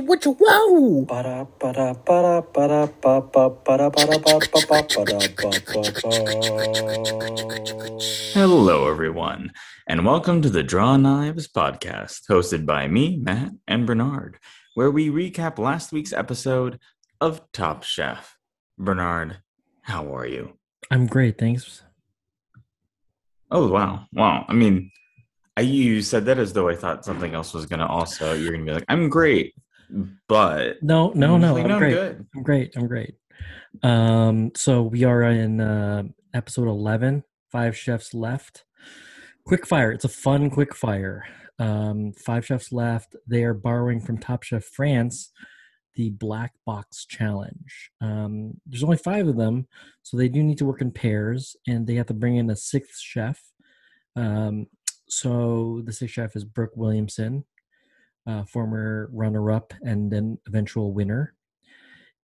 what you, what you, whoa. Hello, everyone, and welcome to the Draw Knives podcast, hosted by me, Matt, and Bernard, where we recap last week's episode of Top Chef. Bernard, how are you? I'm great, thanks. Oh, wow. Wow. I mean, I, you said that as though I thought something else was going to also, you're going to be like, I'm great, but. No, no, no, I'm I'm great. good. I'm great. I'm great. Um, so we are in uh, episode 11, five chefs left. Quick fire. It's a fun quick fire. Um, five chefs left. They are borrowing from Top Chef France the Black Box Challenge. Um, there's only five of them, so they do need to work in pairs, and they have to bring in a sixth chef. Um, so the sixth chef is Brooke Williamson, uh, former runner-up and then eventual winner.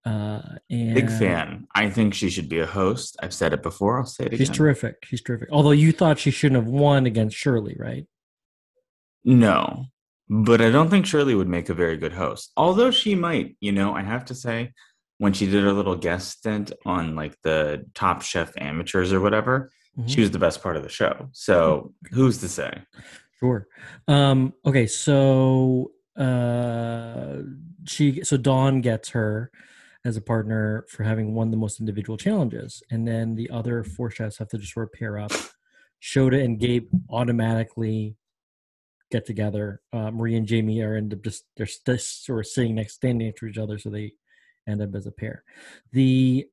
Uh, and Big fan. I think she should be a host. I've said it before. I'll say it again. She's terrific. She's terrific. Although you thought she shouldn't have won against Shirley, right? No, but I don't think Shirley would make a very good host. Although she might, you know, I have to say, when she did her little guest stint on like the Top Chef amateurs or whatever, Mhm. she was the best part of the show. So who's to say? Sure. Um, okay, so uh, she so Dawn gets her as a partner for having won the most individual challenges, and then the other four chefs have to just sort of pair up. Shota and Gabe automatically get together. Uh, Maria and Jamie are in the just they're st- sort of sitting next, standing next to each other, so they end up as a pair. The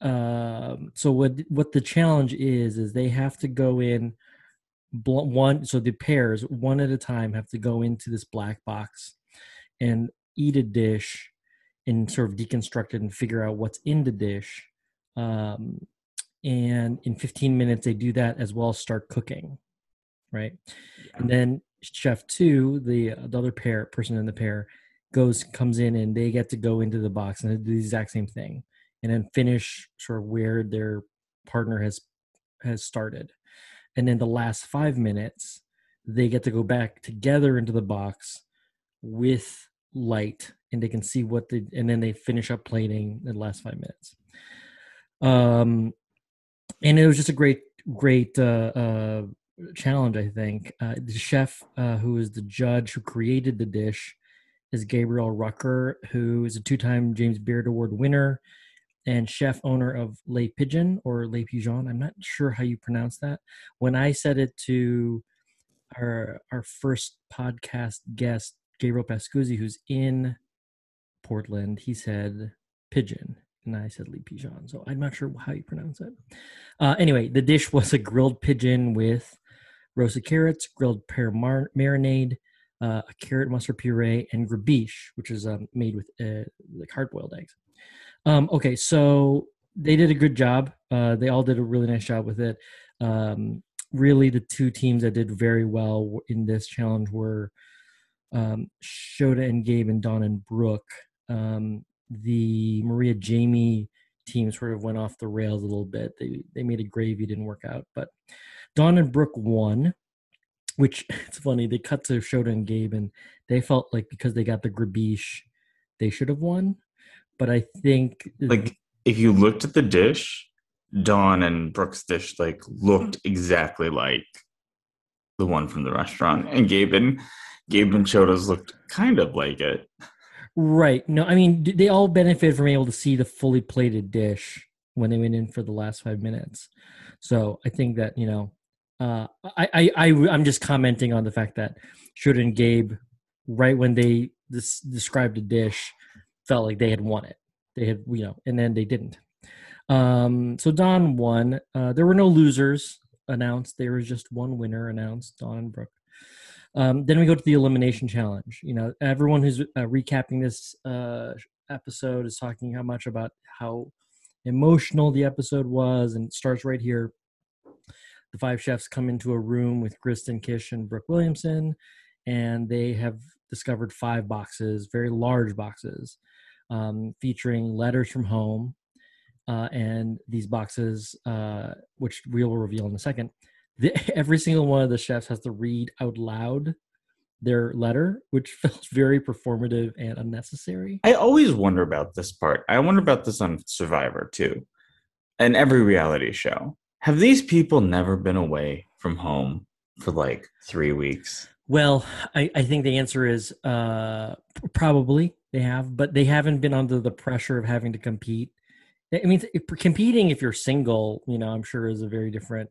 um, so what what the challenge is is they have to go in one so the pairs one at a time have to go into this black box and eat a dish and sort of deconstruct it and figure out what's in the dish um, and in 15 minutes they do that as well as start cooking right? And then chef two the, the other pair person in the pair goes comes in and they get to go into the box and do the exact same thing and then finish sort of where their partner has has started and then the last five minutes they get to go back together into the box with light and they can see what the and then they finish up plating in the last five minutes. Um and it was just a great great uh uh challenge i think. Uh the chef uh who is the judge who created the dish is gabriel rucker who is a two-time james beard award winner and chef owner of Le Pigeon or Le Pigeon. I'm not sure how you pronounce that. When I said it to our our first podcast guest, Gabriel Pascuzzi, who's in Portland, he said pigeon, and I said Le Pigeon. So I'm not sure how you pronounce it. Uh, anyway, the dish was a grilled pigeon with roasted carrots, grilled pear mar- marinade, uh, a carrot mustard puree, and gribiche, which is um, made with uh, like hard boiled eggs. Um, okay, so they did a good job. Uh, they all did a really nice job with it. Um, really, the two teams that did very well in this challenge were um, Shota and Gabe and Dawn and Brooke. Um, the Maria Jamie team sort of went off the rails a little bit. They they made a gravy, didn't work out, but Dawn and Brooke won. Which it's funny. They cut to Shota and Gabe, and they felt like because they got the gribiche, they should have won but I think Like, if you looked at the dish, Dawn and Brooke's dish like looked exactly like the one from the restaurant, and Gabe and Gabe and Shota's looked kind of like it. right. No, I mean they all benefit from able to see the fully plated dish when they went in for the last five minutes. So I think that you know, uh, I I, I I'm just commenting on the fact that Shota and Gabe, right when they des- described the dish, felt like they had won it. They had you know, and then they didn't. Um, so Dawn won. Uh, there were no losers announced. There was just one winner announced, Dawn and Brooke. Um, then we go to the elimination challenge. You know, everyone who's uh, recapping this uh, episode is talking how much about how emotional the episode was, and it starts right here. The five chefs come into a room with Kristen Kish and Brooke Williamson, and they have discovered five boxes, very large boxes, um, featuring letters from home. Uh, and these boxes, uh, which we will reveal in a second, the, every single one of the chefs has to read out loud their letter, which felt very performative and unnecessary. I always wonder about this part. I wonder about this on Survivor too, and every reality show. Have these people never been away from home for like three weeks? Well, I, I think the answer is uh, probably they have, but they haven't been under the pressure of having to compete. I mean, if, competing if you're single, you know, I'm sure is a very different.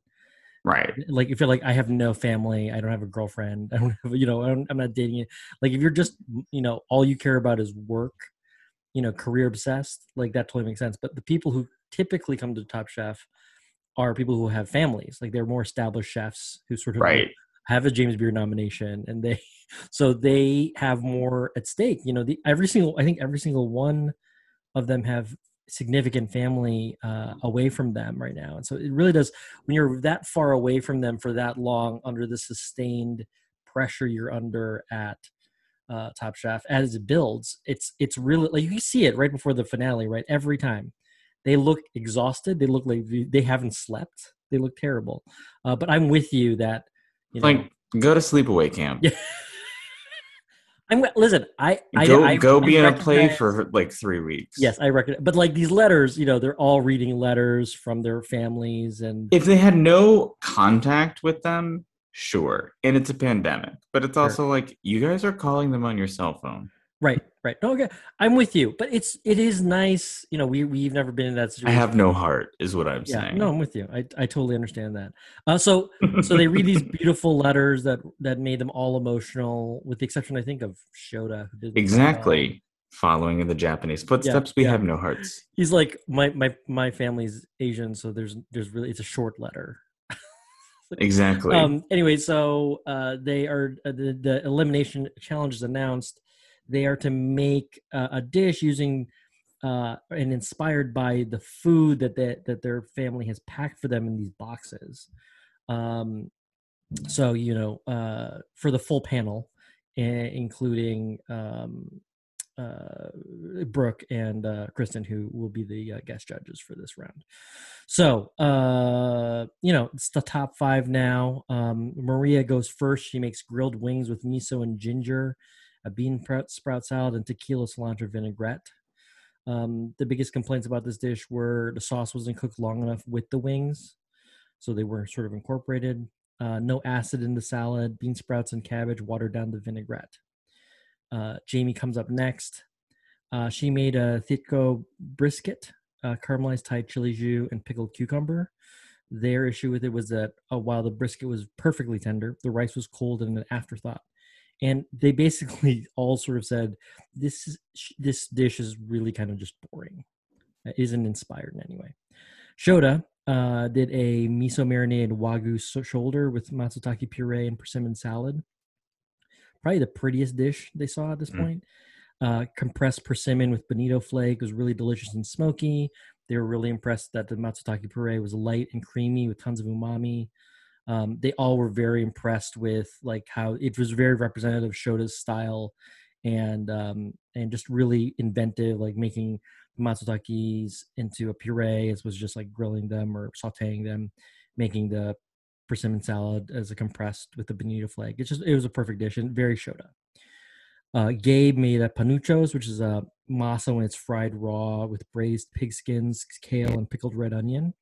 Right. Like if you're like, I have no family, I don't have a girlfriend, I don't have, you know, I don't, I'm not dating it. Like if you're just, you know, all you care about is work, you know, career obsessed, like that totally makes sense. But the people who typically come to Top Chef are people who have families, like they're more established chefs who sort of Right. Have a James Beard nomination, and they so they have more at stake. You know, the every single I think every single one of them have significant family uh, away from them right now, and so it really does when you're that far away from them for that long under the sustained pressure you're under at uh, Top Chef as it builds. It's it's really like you see it right before the finale, right? Every time they look exhausted, they look like they haven't slept. They look terrible. Uh, but I'm with you that you know, Like go to sleepaway camp. yeah. I'm listen. I I go I, go I be in a play for like three weeks. Yes, I reckon. But like these letters, you know, they're all reading letters from their families, and If they had no contact with them, sure. And it's a pandemic. But it's Sure. also like you guys are calling them on your cell phone. right, right. No, okay, I'm with you. But it's it is nice. You know, we we've never been in that situation. I have no heart, is what I'm Yeah, saying. no, I'm with you. I I totally understand that. Uh, so so they read these beautiful letters that that made them all emotional, with the exception, I think, of Shota, who did exactly. Following in the Japanese footsteps, we yeah. have no hearts. He's like my my my family's Asian, so there's there's really it's a short letter. Exactly. Um. Anyway, so uh, they are uh, the the elimination challenge is announced. They are to make a dish using uh, and inspired by the food that they, that their family has packed for them in these boxes. Um. So you know, uh, for the full panel, including um, uh, Brooke and uh, Kristen, who will be the uh, guest judges for this round. So, uh, you know, it's the top five now. Um, Maria goes first. She makes grilled wings with miso and ginger, a bean sprout salad, and tequila cilantro vinaigrette. Um, the biggest complaints about this dish were the sauce wasn't cooked long enough with the wings, so they were sort of incorporated. Uh, no acid in the salad, bean sprouts and cabbage watered down the vinaigrette. Uh, Jamie comes up next. Uh, she made a thit kho brisket, uh, caramelized Thai chili jus, and pickled cucumber. Their issue with it was that uh, while the brisket was perfectly tender, the rice was cold and an afterthought. And they basically all sort of said, "This is, this dish is really kind of just boring. It isn't inspired in any way." Shota uh, did a miso marinated wagyu shoulder with matsutake puree and persimmon salad. Probably the prettiest dish they saw at this Mm. point. Uh, compressed persimmon with bonito flake was really delicious and smoky. They were really impressed that the matsutake puree was light and creamy with tons of umami. Um, they all were very impressed with like how it was very representative of Shota's style and um, and just really inventive, like making matsutakis into a puree as was just like grilling them or sauteing them, making the persimmon salad as a compressed with the bonito flake. It's just it was a perfect dish and very Shota. Uh, Gabe made a panuchos, which is a masa when it's fried raw with braised pig skins, kale, and pickled red onion.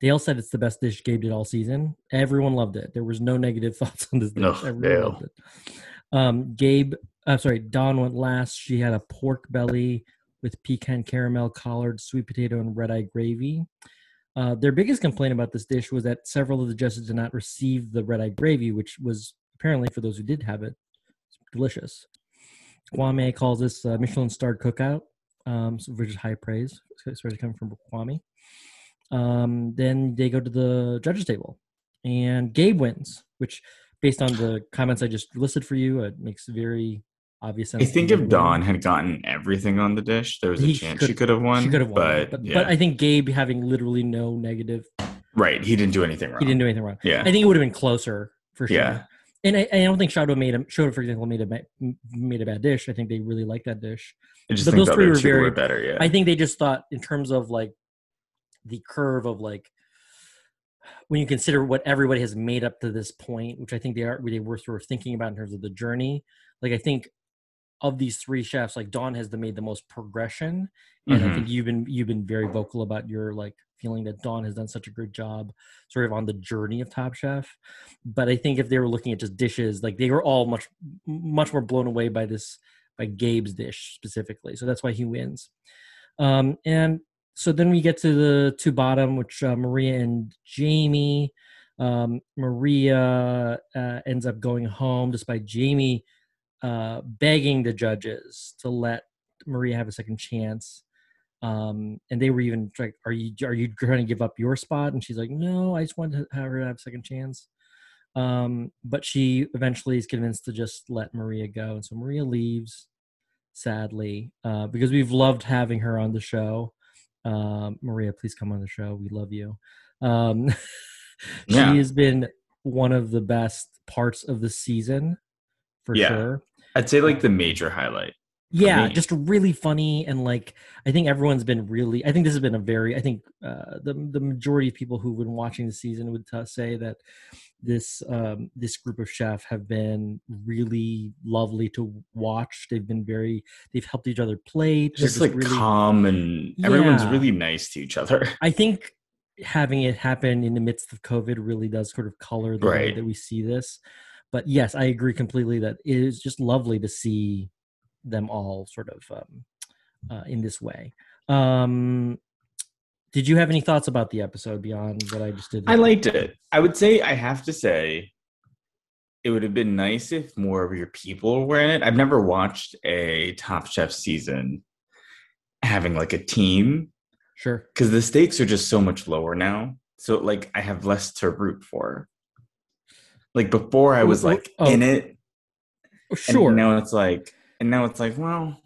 Dale said it's the best dish Gabe did all season. Everyone loved it. There was no negative thoughts on this dish. No, Everyone Dale. loved it. Um, Gabe, I'm sorry, Dawn went last. She had a pork belly with pecan caramel, collard, sweet potato, and red eye gravy. Uh, their biggest complaint about this dish was that several of the judges did not receive the red eye gravy, which was apparently for those who did have it, delicious. Kwame calls this uh, Michelin starred cookout, um, which is high praise, especially coming from Kwame. Um, then they go to the judges table, and Gabe wins, which, based on the comments I just listed for you, it makes very obvious sense. I think if. Dawn had gotten everything on the dish, there was a He chance could- she could have won. she could have won, But, but, yeah. but I think Gabe having literally no negative, right, he didn't do anything wrong. he didn't do anything wrong. Yeah. I think it would have been closer for sure. Yeah. And I, I don't think Shota made him. Shota, for example, made a made a bad dish. I think they really liked that dish. But those three were very- were better. Yeah. I think they just thought in terms of like the curve of like when you consider what everybody has made up to this point, which I think they are they were sort of thinking about in terms of the journey. Like I think of these three chefs, like Dawn has the, made the most progression, and I Mhm. think you've been you've been very vocal about your like feeling that Dawn has done such a good job, sort of on the journey of Top Chef. But I think if they were looking at just dishes, like they were all much much more blown away by this by Gabe's dish specifically, so that's why he wins. Um, and so then we get to the two bottom, which uh, Maria and Jamie. Um, Maria uh, ends up going home despite Jamie uh, begging the judges to let Maria have a second chance. Um, and they were even like, "Are you are you going to give up your spot?" And she's like, "No, I just want to have her have a second chance." Um, but she eventually is convinced to just let Maria go, and so Maria leaves. Sadly, uh, because we've loved having her on the show. Um, Maria, please come on the show. We love you. Um, Yeah. She has been one of the best parts of the season, for Yeah. sure. I'd say like the major highlight. Yeah, just really funny and like I think everyone's been really. I think this has been a very. I think uh, the the majority of people who've been watching the season would t- say that this um, this group of chef have been really lovely to watch. They've been very. They've helped each other plate. They're Just like really, calm and everyone's Yeah. really nice to each other. I think having it happen in the midst of COVID really does sort of color the way that we see this. But yes, I agree completely that it is just lovely to see them all sort of um, uh, in this way. Um, did you have any thoughts about the episode beyond what I just did? I liked it. I would say I have to say it would have been nice if more of your people were in it. I've never watched a Top Chef season having like a team Sure. because the stakes are just so much lower now. So like I have less to root for. Like before I was Oh, oh, like oh. in it. Sure. And now it's like and now it's like, well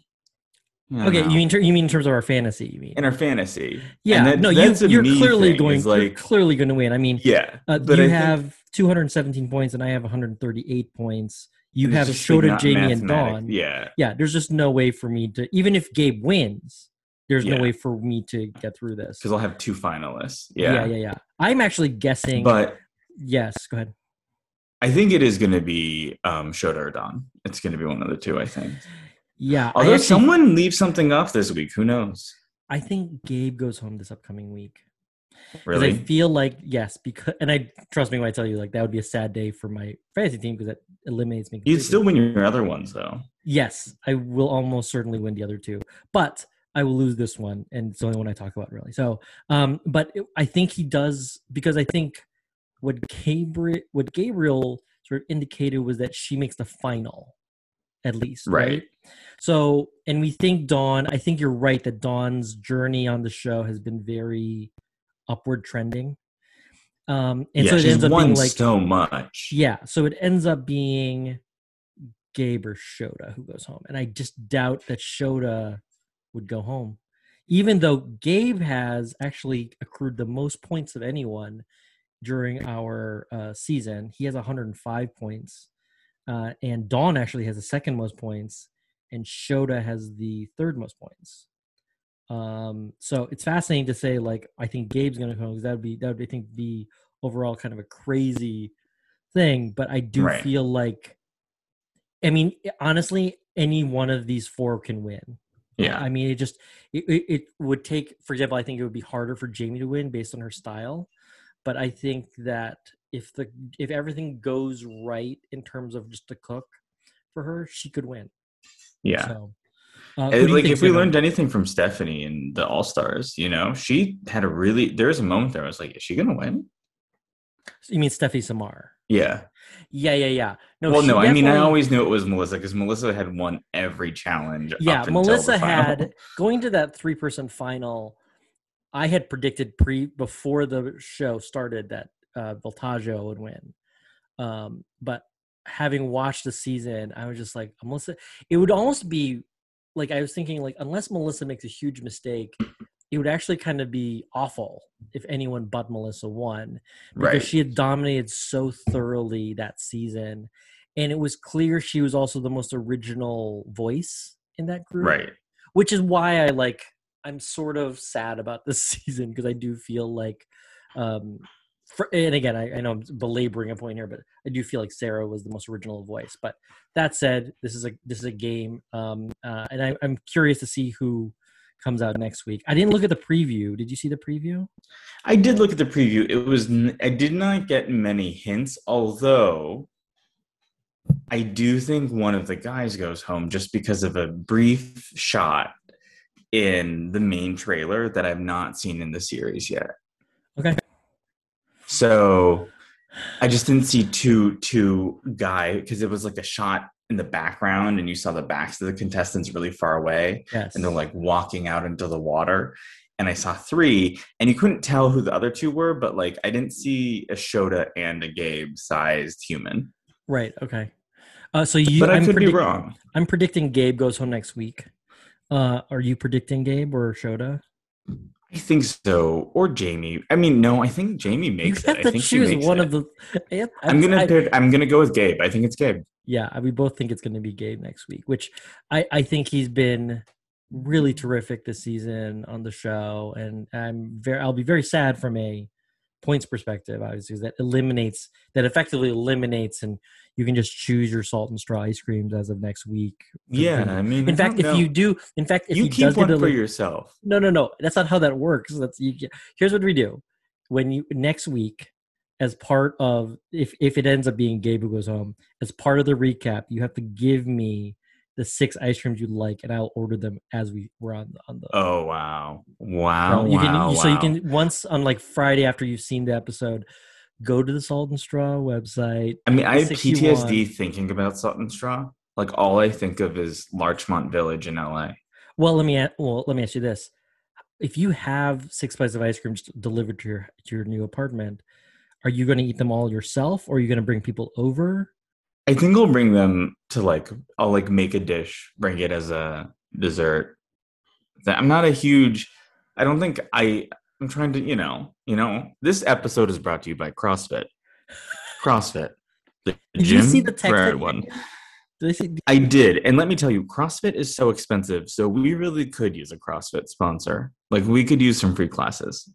okay, know. you mean ter- you mean in terms of our fantasy? You mean? in our fantasy. yeah. That- no, you, you're, clearly going. is you're like clearly going to win. I mean, yeah. Uh, you I think- have 217 points, and I have 138 points. You have just, like, Shota, Jamie, and. Dawn. Yeah. yeah. There's just no way for me to, even if Gabe wins, there's no way for me to get through this. Because I'll have two finalists. yeah, Yeah. yeah, yeah. I'm actually guessing. But yes, go ahead. I think it is going to be um, Shota or Dawn. It's going to be one of the two, I think. Yeah, Although actually- someone leaves something off this week, who knows? I think Gabe goes home this upcoming week. 'Cause I feel like yes, because and I trust me when I tell you like that would be a sad day for my fantasy team because that eliminates me. You'd still win your other ones, though. Yes, I will almost certainly win the other two, but I will lose this one, and it's the only one I talk about really. So, um, but it- I think he does because I think what Gabriel, what Gabriel sort of indicated was that she makes the final, at least, right? Right. So, and we think Dawn. I think you're right that Dawn's journey on the show has been very upward trending. Um, and yeah, so it she's ends up won being like so much. yeah, so it ends up being Gabe or Shota who goes home. And I just doubt that Shota would go home. Even though Gabe has actually accrued the most points of anyone during our uh, season. He has 105 points. Uh, and Dawn actually has the second most points. And Shota has the third most points. Um, so it's fascinating to say, like, I think Gabe's going to come because that would be, that would, I think, be overall kind of a crazy thing. But I do Right. feel like, I mean, honestly, any one of these four can win. Yeah. I mean, it just it, it, it would take, for example, I think it would be harder for Jamie to win based on her style, but I think that if the if everything goes right in terms of just the cook for her, she could win. Yeah. So, uh, who do you like if we learned anything from Stephanie and the All Stars, you know, she had a really there was a moment there I was like, is she gonna win? you mean Steffi Cmar? Yeah. Yeah, yeah, yeah. No, well, no, I mean I always knew it was Melissa because Melissa had won every challenge. yeah up until melissa had going to that three person final i had predicted pre before the show started that uh voltaggio would win um but having watched the season i was just like melissa it would almost be like i was thinking like unless melissa makes a huge mistake it would actually kind of be awful if anyone but melissa won because right. she had dominated so thoroughly that season and it was clear she was also the most original voice in that group right. which is why i like i'm sort of sad about this season because i do feel like um for, and again, I, I know I'm belaboring a point here, but I do feel like Sarah was the most original voice. But that said, this is a this is a game, um, uh, and I, I'm curious to see who comes out next week. I didn't look at the preview. Did you see the preview? I did look at the preview. It was I did not get many hints, although I do think one of the guys goes home just because of a brief shot in the main trailer that I've not seen in the series yet. Okay. So I just didn't see two two guy because it was like a shot in the background and you saw the backs of the contestants really far away Yes. and they're like walking out into the water. And I saw three, and you couldn't tell who the other two were, but like I didn't see a Shota and a Gabe sized human. right. Okay. Uh, so you, but I I'm could be wrong. I'm predicting Gabe goes home next week. Uh, are you predicting Gabe or Shota? I think so. Or Jamie. I mean, no, I think Jamie makes you it. I think she makes one it. of the. Yeah, I'm gonna I- pick, I'm gonna go with Gabe. I think it's Gabe. Yeah, we both think it's going to be Gabe next week, which I, I think he's been really terrific this season on the show, and I'm very I'll be very sad from a points perspective, obviously, that eliminates that effectively eliminates, and you can just choose your salt and straw ice creams as of next week. Yeah, I mean, In I fact, if know. you do, in fact, if you he keep one get for yourself. no, no, no. That's not how that works. That's you. Here's what we do: when you next week, as part of if if it ends up being Gabe who goes home, as part of the recap, you have to give me the six ice creams you like, and I'll order them as we were on the on the. Oh wow, wow, So you can wow, so you can once on like Friday after you've seen the episode, go to the Salt and Straw website. I mean, I have 61. PTSD thinking about Salt and Straw. Like all I think of is Larchmont Village in LA. Well, let me well let me ask you this: If you have six bites of ice cream just delivered to your to your new apartment, are you going to eat them all yourself, or are you going to bring people over? I think I'll bring them to like I'll like make a dish, bring it as a dessert. I'm not a huge. I don't think I. I'm trying to, you know, you know. This episode is brought to you by CrossFit. CrossFit, the Did gym you see the text? everyone. Did I see- I did, and let me tell you, CrossFit is so expensive. So we really could use a CrossFit sponsor. Like we could use some free classes.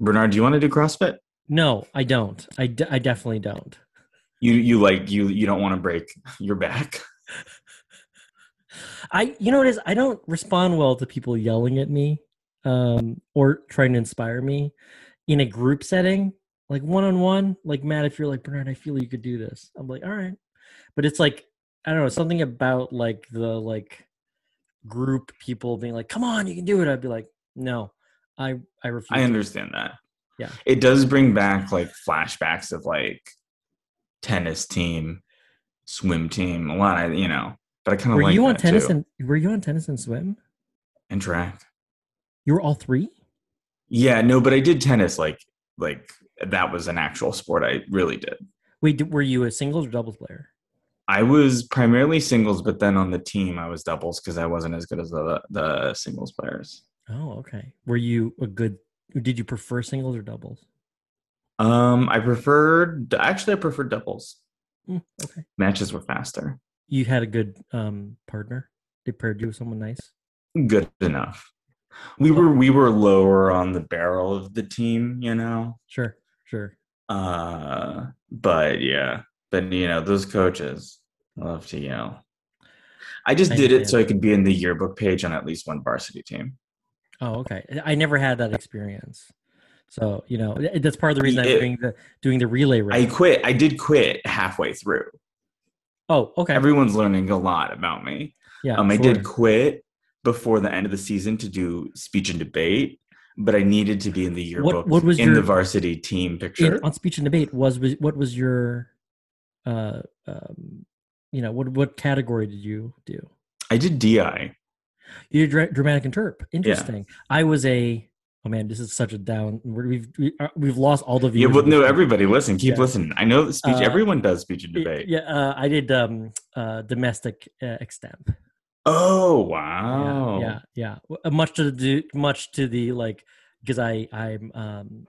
Bernard, do you want to do CrossFit? No, I don't. I, I definitely don't. You you like you you don't want to break your back. I you know what it is I don't respond well to people yelling at me um or trying to inspire me in a group setting like one on one like Matt if you're like Bernard I feel you could do this I'm like all right but it's like I don't know something about like the like group people being like come on you can do it I'd be like no I I refuse I to." understand that. Yeah. It does bring back like flashbacks of like tennis team, swim team, a lot of, you know, but I kind of were like you on that tennis too. and were you on tennis and swim and track. you were all three Yeah, no, but I did tennis like like that was an actual sport I really did. wait were you a singles or doubles player I was primarily singles, but then on the team I was doubles because I wasn't as good as the the singles players. Oh, okay. Were you a good? Did you prefer singles or doubles? Um, I preferred actually I preferred doubles. Mm, okay. Matches were faster. You had a good um partner. They paired you with someone nice. Good enough. We were we were lower on the barrel of the team, you know. Sure, sure. Uh, but yeah, but you know those coaches love to yell. I just I did it so I could be in the yearbook page on at least one varsity team. Oh, okay. I never had that experience, so you know that's part of the reason I'm doing the doing the relay race. I quit. I did quit halfway through. oh, okay. Everyone's learning a lot about me. yeah, Um, I sure. did quit before the end of the season to do speech and debate, but I needed to be in the yearbook what was in your- the varsity team In- picture. on speech and debate. Was was- what was your, uh, um, you know, what what category did you do? I did DI. You did dra- dramatic interp. Interesting. I was a. Oh man, this is such a down. we're- We've we, uh, we've lost all the Yeah, but of this no, everybody listen, keep Yeah. listening. I know the speech. Uh, everyone does speech and debate. Yeah, uh, I did um, uh, domestic uh, extemp. Oh wow! Yeah, yeah. W- uh, Much to the much to the like because I I'm um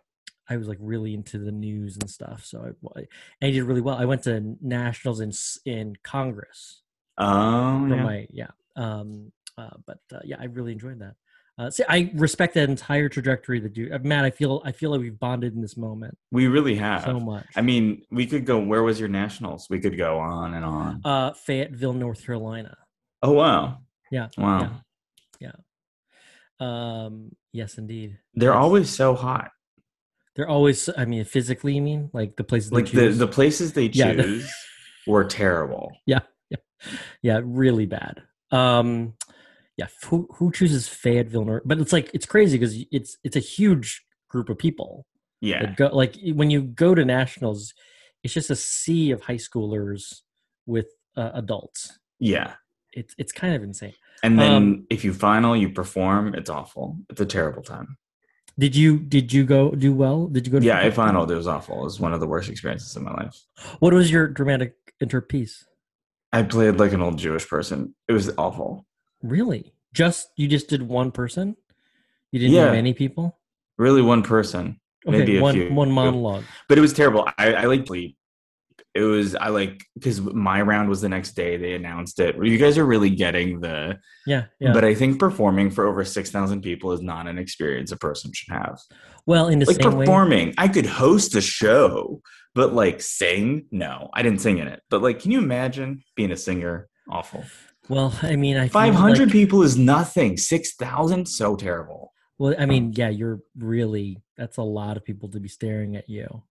I was like really into the news and stuff, so I, I did really well. I went to nationals in in Congress Oh for yeah. my yeah. Um, uh, but uh, yeah, I really enjoyed that. Uh, see, I respect that entire trajectory that you, uh, Matt. I feel I feel like we've bonded in this moment We really have. so much. I mean, we could go. Where was your nationals? We could go on and on. uh, Fayetteville, North Carolina. oh wow. Yeah, Wow. yeah. Um, yes, indeed. They're Yes. always so hot. They're always. I mean, physically, you mean like the places they Like the the places they Yeah, the- choose were terrible. Yeah. Yeah. Yeah, really bad. Um, yeah, who who chooses Fayetteville? But it's like it's crazy because it's it's a huge group of people. Yeah. go like when you go to nationals, it's just a sea of high schoolers with uh, adults. Yeah. It's it's kind of insane. And then Um, if you final, you perform. It's awful. It's a terrible time. Did you did you go do well? Did you go? To Yeah, I finaled. It was awful. It was one of the worst experiences of my life. What was your dramatic interpiece? I played like an old Jewish person. It was awful. Really? Just you just did one person? You didn't Yeah. do many people? Really, one person. Okay, Maybe a one few. one monologue. but it was terrible. I, I like bleep. It was I like because my round was the next day. They announced it. You guys are really getting the. Yeah, yeah. But I think performing for over six thousand people is not an experience a person should have. well, in the Like same way, performing, I could host a show, but like sing, no, I didn't sing in it. But like, can you imagine being a singer? Awful. Well, I mean, I Five hundred like- people is nothing. Six thousand, so terrible. Well, I mean, yeah, you're really that's a lot of people to be staring at you,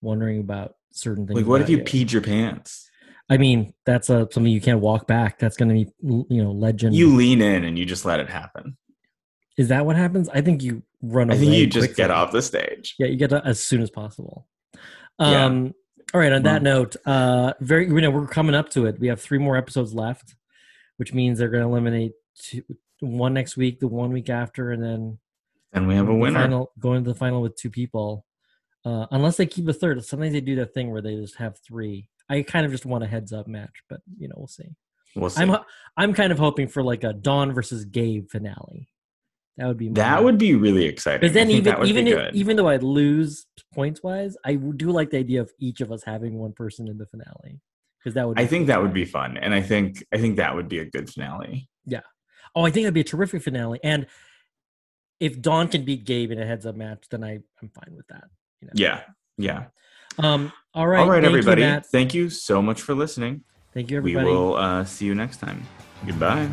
wondering about certain things. Like, what if about you peed your pants? I mean, that's a something you can't walk back. That's going to be, you know, legend. You lean in and you just let it happen. is that what happens? I think you run away. I think you just quickly. get off the stage. Yeah, you get to, as soon as possible. Yeah. Um, All right. On that note, uh, very you know we're coming up to it. We have three more episodes left, which means they're going to eliminate two, one next week, the one week after, and then And we have a winner. Final, going to the final with two people, uh, unless they keep a third. Sometimes they do that thing where they just have three. I kind of just want a heads up match, but you know we'll see. We'll see. I'm I'm kind of hoping for like a Dawn versus Gabe finale. That would be my- that would be really exciting. But then even even if, even though I lose points wise, I do like the idea of each of us having one person in the finale because that would. I think cool. that would be fun, and I think I think that would be a good finale. Yeah. Oh, I think that'd be a terrific finale. And if Dawn can beat Gabe in a heads up match, then I I'm fine with that. You know? Yeah, yeah. Um. All right. All right, Thank everybody. Matt. Thank you so much for listening. Thank you, We will uh, see you next time. Goodbye.